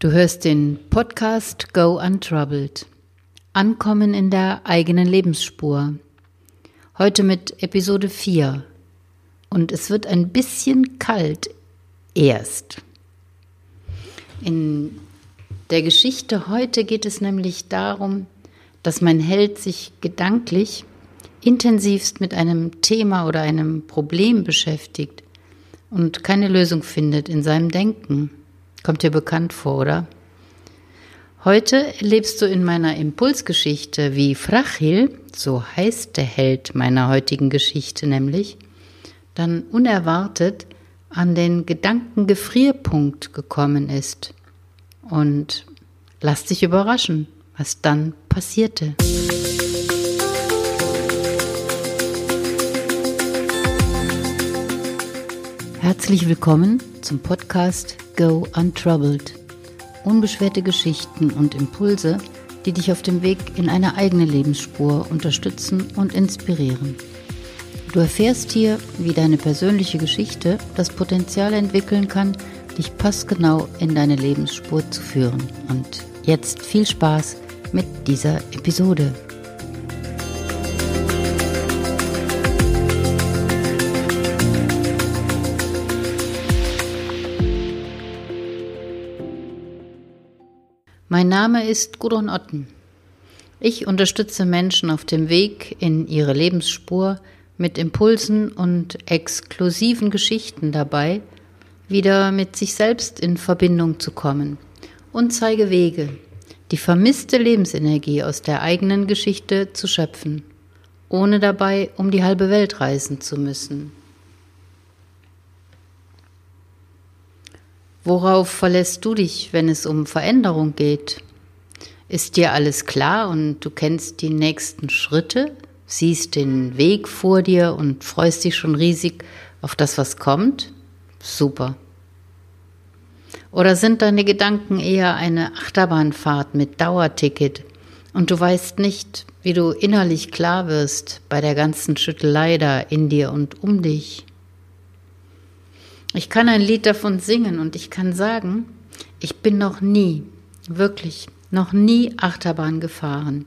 Du hörst den Podcast Go Untroubled. Ankommen in der eigenen Lebensspur. Heute mit Episode 4. Und es wird ein bisschen kalt erst. In der Geschichte heute geht es nämlich darum, dass mein Held sich gedanklich intensivst mit einem Thema oder einem Problem beschäftigt und keine Lösung findet in seinem Denken. Kommt dir bekannt vor, oder? Heute erlebst du in meiner Impulsgeschichte, wie Frachil, so heißt der Held meiner heutigen Geschichte nämlich, dann unerwartet an den Gedankengefrierpunkt gekommen ist. Und lass dich überraschen, was dann passierte. Herzlich willkommen zum Podcast Go Untroubled. Unbeschwerte Geschichten und Impulse, die dich auf dem Weg in eine eigene Lebensspur unterstützen und inspirieren. Du erfährst hier, wie deine persönliche Geschichte das Potenzial entwickeln kann, dich passgenau in deine Lebensspur zu führen. Und jetzt viel Spaß mit dieser Episode. Mein Name ist Gudrun Otten. Ich unterstütze Menschen auf dem Weg in ihre Lebensspur mit Impulsen und exklusiven Geschichten dabei, wieder mit sich selbst in Verbindung zu kommen und zeige Wege, die vermisste Lebensenergie aus der eigenen Geschichte zu schöpfen, ohne dabei um die halbe Welt reisen zu müssen. Worauf verlässt du dich, wenn es um Veränderung geht? Ist dir alles klar und du kennst die nächsten Schritte, siehst den Weg vor dir und freust dich schon riesig auf das, was kommt? Super. Oder sind deine Gedanken eher eine Achterbahnfahrt mit Dauerticket und du weißt nicht, wie du innerlich klar wirst bei der ganzen Schüttelei da in dir und um dich? Ich kann ein Lied davon singen und ich kann sagen, ich bin noch nie, wirklich noch nie Achterbahn gefahren.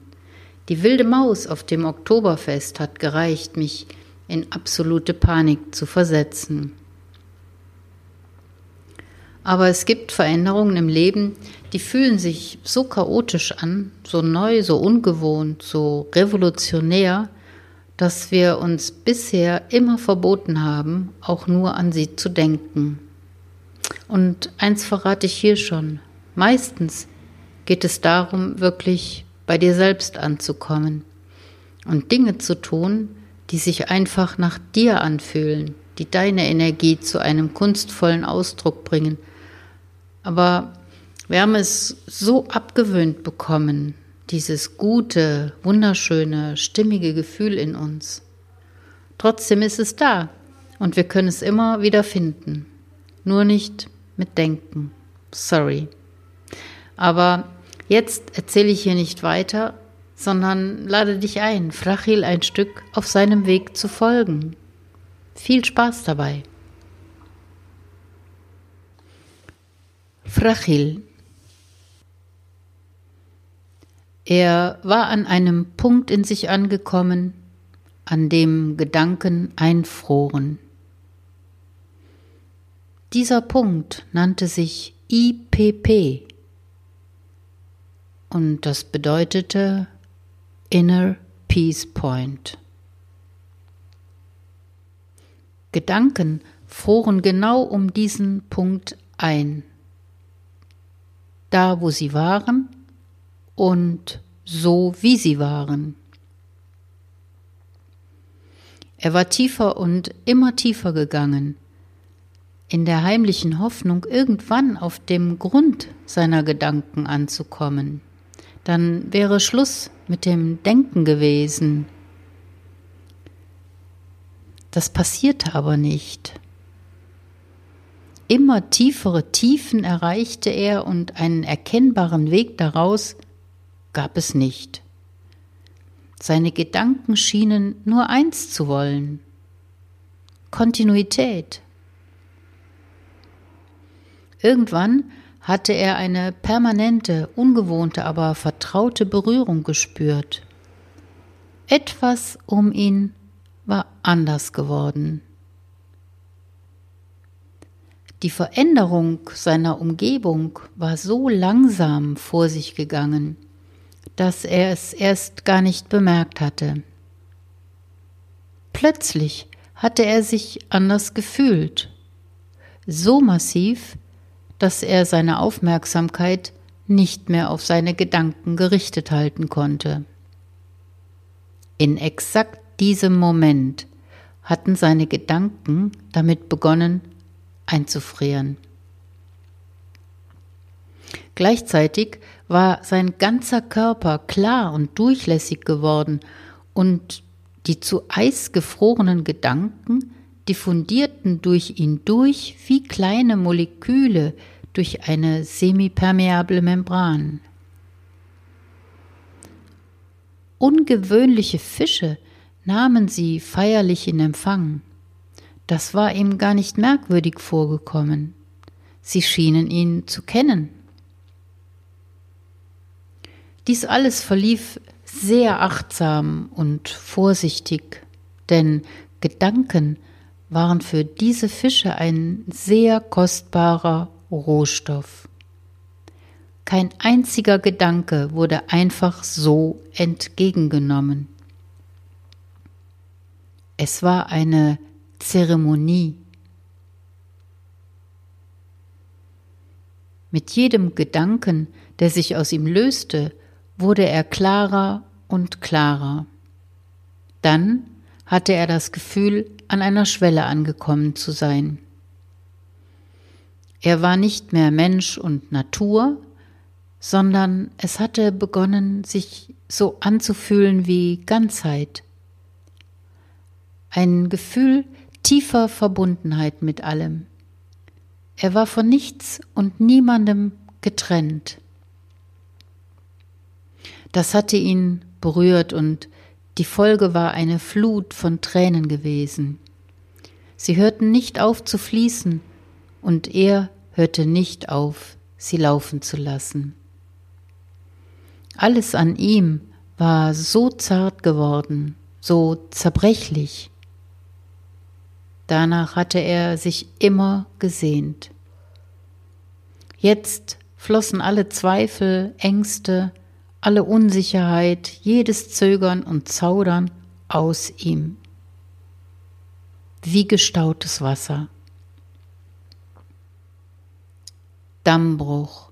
Die wilde Maus auf dem Oktoberfest hat gereicht, mich in absolute Panik zu versetzen. Aber es gibt Veränderungen im Leben, die fühlen sich so chaotisch an, so neu, so ungewohnt, so revolutionär, dass wir uns bisher immer verboten haben, auch nur an sie zu denken. Und eins verrate ich hier schon, meistens geht es darum, wirklich bei dir selbst anzukommen und Dinge zu tun, die sich einfach nach dir anfühlen, die deine Energie zu einem kunstvollen Ausdruck bringen. Aber wir haben es so abgewöhnt bekommen, dieses gute, wunderschöne, stimmige Gefühl in uns. Trotzdem ist es da und wir können es immer wieder finden. Nur nicht mit Denken. Sorry. Aber jetzt erzähle ich hier nicht weiter, sondern lade dich ein, Frachil ein Stück auf seinem Weg zu folgen. Viel Spaß dabei. Frachil Er war an einem Punkt in sich angekommen, an dem Gedanken einfroren. Dieser Punkt nannte sich IPP und das bedeutete Inner Peace Point. Gedanken froren genau um diesen Punkt ein. Da, wo sie waren, und so, wie sie waren. Er war tiefer und immer tiefer gegangen, in der heimlichen Hoffnung, irgendwann auf dem Grund seiner Gedanken anzukommen. Dann wäre Schluss mit dem Denken gewesen. Das passierte aber nicht. Immer tiefere Tiefen erreichte er und einen erkennbaren Weg daraus gab es nicht. Seine Gedanken schienen nur eins zu wollen Kontinuität. Irgendwann hatte er eine permanente, ungewohnte, aber vertraute Berührung gespürt. Etwas um ihn war anders geworden. Die Veränderung seiner Umgebung war so langsam vor sich gegangen, dass er es erst gar nicht bemerkt hatte. Plötzlich hatte er sich anders gefühlt, so massiv, dass er seine Aufmerksamkeit nicht mehr auf seine Gedanken gerichtet halten konnte. In exakt diesem Moment hatten seine Gedanken damit begonnen einzufrieren. Gleichzeitig war sein ganzer Körper klar und durchlässig geworden und die zu Eis gefrorenen Gedanken diffundierten durch ihn durch wie kleine Moleküle durch eine semipermeable Membran. Ungewöhnliche Fische nahmen sie feierlich in Empfang. Das war ihm gar nicht merkwürdig vorgekommen. Sie schienen ihn zu kennen. Dies alles verlief sehr achtsam und vorsichtig, denn Gedanken waren für diese Fische ein sehr kostbarer Rohstoff. Kein einziger Gedanke wurde einfach so entgegengenommen. Es war eine Zeremonie. Mit jedem Gedanken, der sich aus ihm löste, wurde er klarer und klarer. Dann hatte er das Gefühl, an einer Schwelle angekommen zu sein. Er war nicht mehr Mensch und Natur, sondern es hatte begonnen, sich so anzufühlen wie Ganzheit. Ein Gefühl tiefer Verbundenheit mit allem. Er war von nichts und niemandem getrennt. Das hatte ihn berührt und die Folge war eine Flut von Tränen gewesen. Sie hörten nicht auf zu fließen, und er hörte nicht auf, sie laufen zu lassen. Alles an ihm war so zart geworden, so zerbrechlich. Danach hatte er sich immer gesehnt. Jetzt flossen alle Zweifel, Ängste, alle Unsicherheit, jedes Zögern und Zaudern aus ihm. Wie gestautes Wasser. Dammbruch,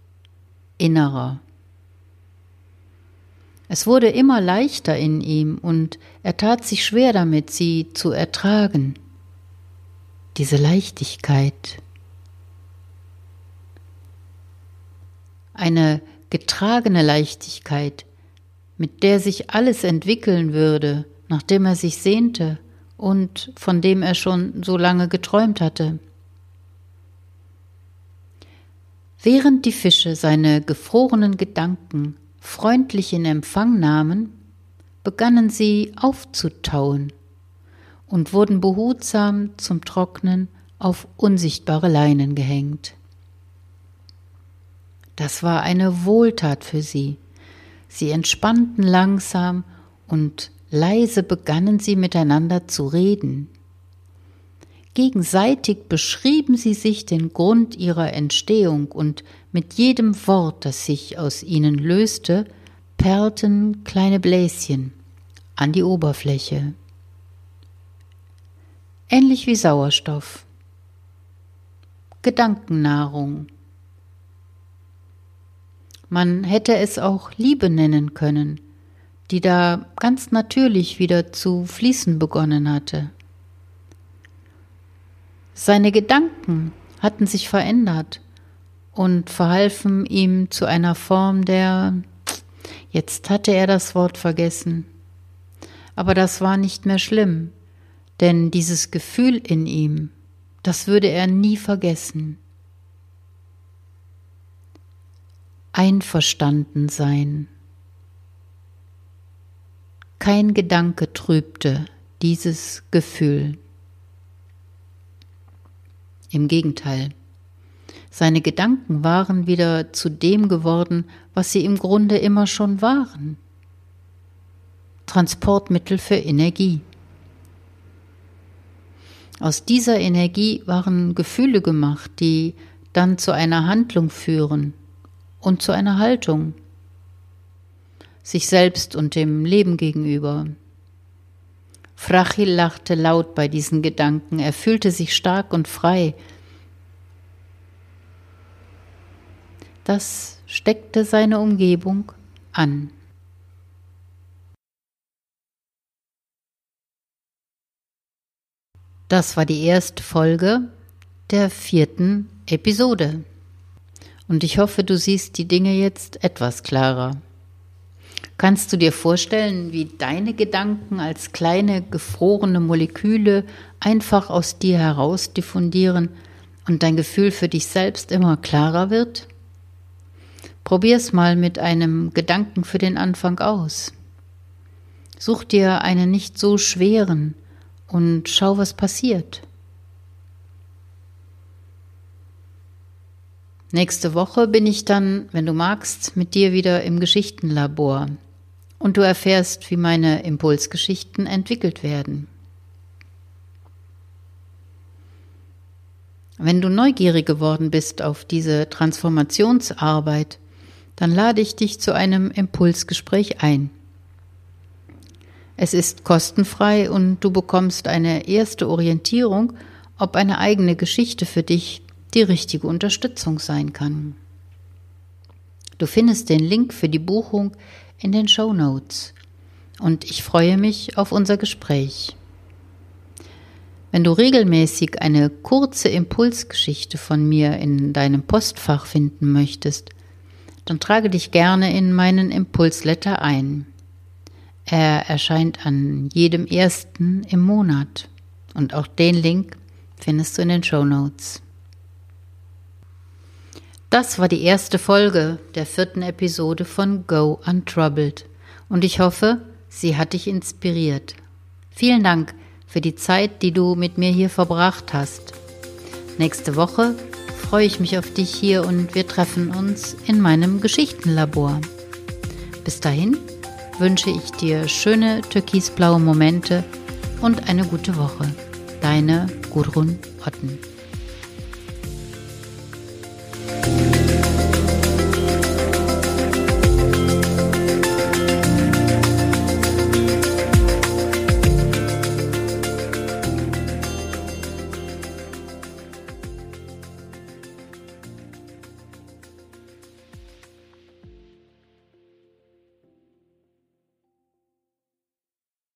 innerer. Es wurde immer leichter in ihm und er tat sich schwer damit, sie zu ertragen. Diese Leichtigkeit. Eine getragene Leichtigkeit, mit der sich alles entwickeln würde, nachdem er sich sehnte und von dem er schon so lange geträumt hatte. Während die Fische seine gefrorenen Gedanken freundlich in Empfang nahmen, begannen sie aufzutauen und wurden behutsam zum Trocknen auf unsichtbare Leinen gehängt. Das war eine Wohltat für sie. Sie entspannten langsam und leise begannen sie miteinander zu reden. Gegenseitig beschrieben sie sich den Grund ihrer Entstehung und mit jedem Wort, das sich aus ihnen löste, perlten kleine Bläschen an die Oberfläche. Ähnlich wie Sauerstoff. Gedankennahrung. Man hätte es auch Liebe nennen können, die da ganz natürlich wieder zu fließen begonnen hatte. Seine Gedanken hatten sich verändert und verhalfen ihm zu einer Form der Jetzt hatte er das Wort vergessen. Aber das war nicht mehr schlimm, denn dieses Gefühl in ihm, das würde er nie vergessen. Einverstanden sein. Kein Gedanke trübte dieses Gefühl. Im Gegenteil, Seine Gedanken waren wieder zu dem geworden, was sie im Grunde immer schon waren. Transportmittel für Energie. Aus dieser Energie waren Gefühle gemacht, die dann zu einer Handlung führen und zu einer Haltung, sich selbst und dem Leben gegenüber. Frachil lachte laut bei diesen Gedanken, er fühlte sich stark und frei. Das steckte seine Umgebung an. Das war die erste Folge der vierten Episode. Und ich hoffe, du siehst die Dinge jetzt etwas klarer. Kannst du dir vorstellen, wie deine Gedanken als kleine gefrorene Moleküle einfach aus dir heraus diffundieren und dein Gefühl für dich selbst immer klarer wird? Probier's mal mit einem Gedanken für den Anfang aus. Such dir einen nicht so schweren, und schau, was passiert. Nächste Woche bin ich dann, wenn du magst, mit dir wieder im Geschichtenlabor und du erfährst, wie meine Impulsgeschichten entwickelt werden. Wenn du neugierig geworden bist auf diese Transformationsarbeit, dann lade ich dich zu einem Impulsgespräch ein. Es ist kostenfrei und du bekommst eine erste Orientierung, ob eine eigene Geschichte für dich die richtige Unterstützung sein kann. Du findest den Link für die Buchung in den Show Notes und ich freue mich auf unser Gespräch. Wenn du regelmäßig eine kurze Impulsgeschichte von mir in deinem Postfach finden möchtest, dann trage dich gerne in meinen Impulsletter ein. Er erscheint an jedem ersten im Monat. Und auch den Link findest du in den Show Notes. Das war die erste Folge der vierten Episode von Go Untroubled. Und ich hoffe, sie hat dich inspiriert. Vielen Dank für die Zeit, die du mit mir hier verbracht hast. Nächste Woche freue ich mich auf dich hier und wir treffen uns in meinem Geschichtenlabor. Bis dahin wünsche ich dir schöne türkisblaue Momente und eine gute Woche. Deine Gudrun Otten.